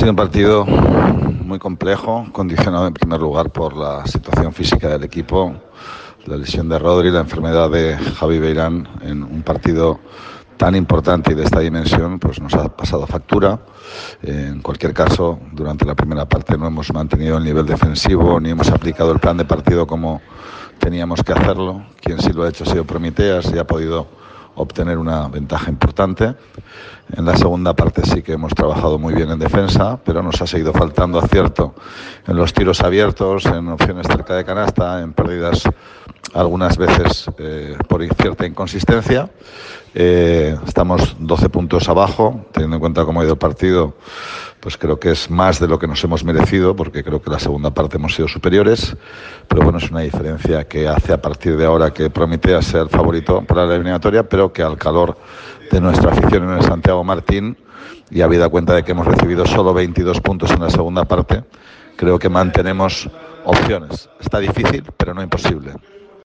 sido un partido muy complejo, condicionado en primer lugar por la situación física del equipo, la lesión de Rodri, la enfermedad de Javi Beirán en un partido tan importante y de esta dimensión, pues nos ha pasado factura. En cualquier caso, durante la primera parte no hemos mantenido el nivel defensivo ni hemos aplicado el plan de partido como teníamos que hacerlo. Quien sí lo ha hecho ha sido Prometeas y ha podido obtener una ventaja importante. En la segunda parte sí que hemos trabajado muy bien en defensa, pero nos ha seguido faltando acierto en los tiros abiertos, en opciones cerca de canasta, en pérdidas algunas veces eh, por cierta inconsistencia. Eh, estamos 12 puntos abajo, teniendo en cuenta cómo ha ido el partido, pues creo que es más de lo que nos hemos merecido, porque creo que la segunda parte hemos sido superiores, pero bueno, es una diferencia que hace a partir de ahora que Prometea ser favorito para la eliminatoria, pero que al calor de nuestra afición en el Santiago Martín, y habida cuenta de que hemos recibido solo 22 puntos en la segunda parte, creo que mantenemos opciones. Está difícil, pero no imposible.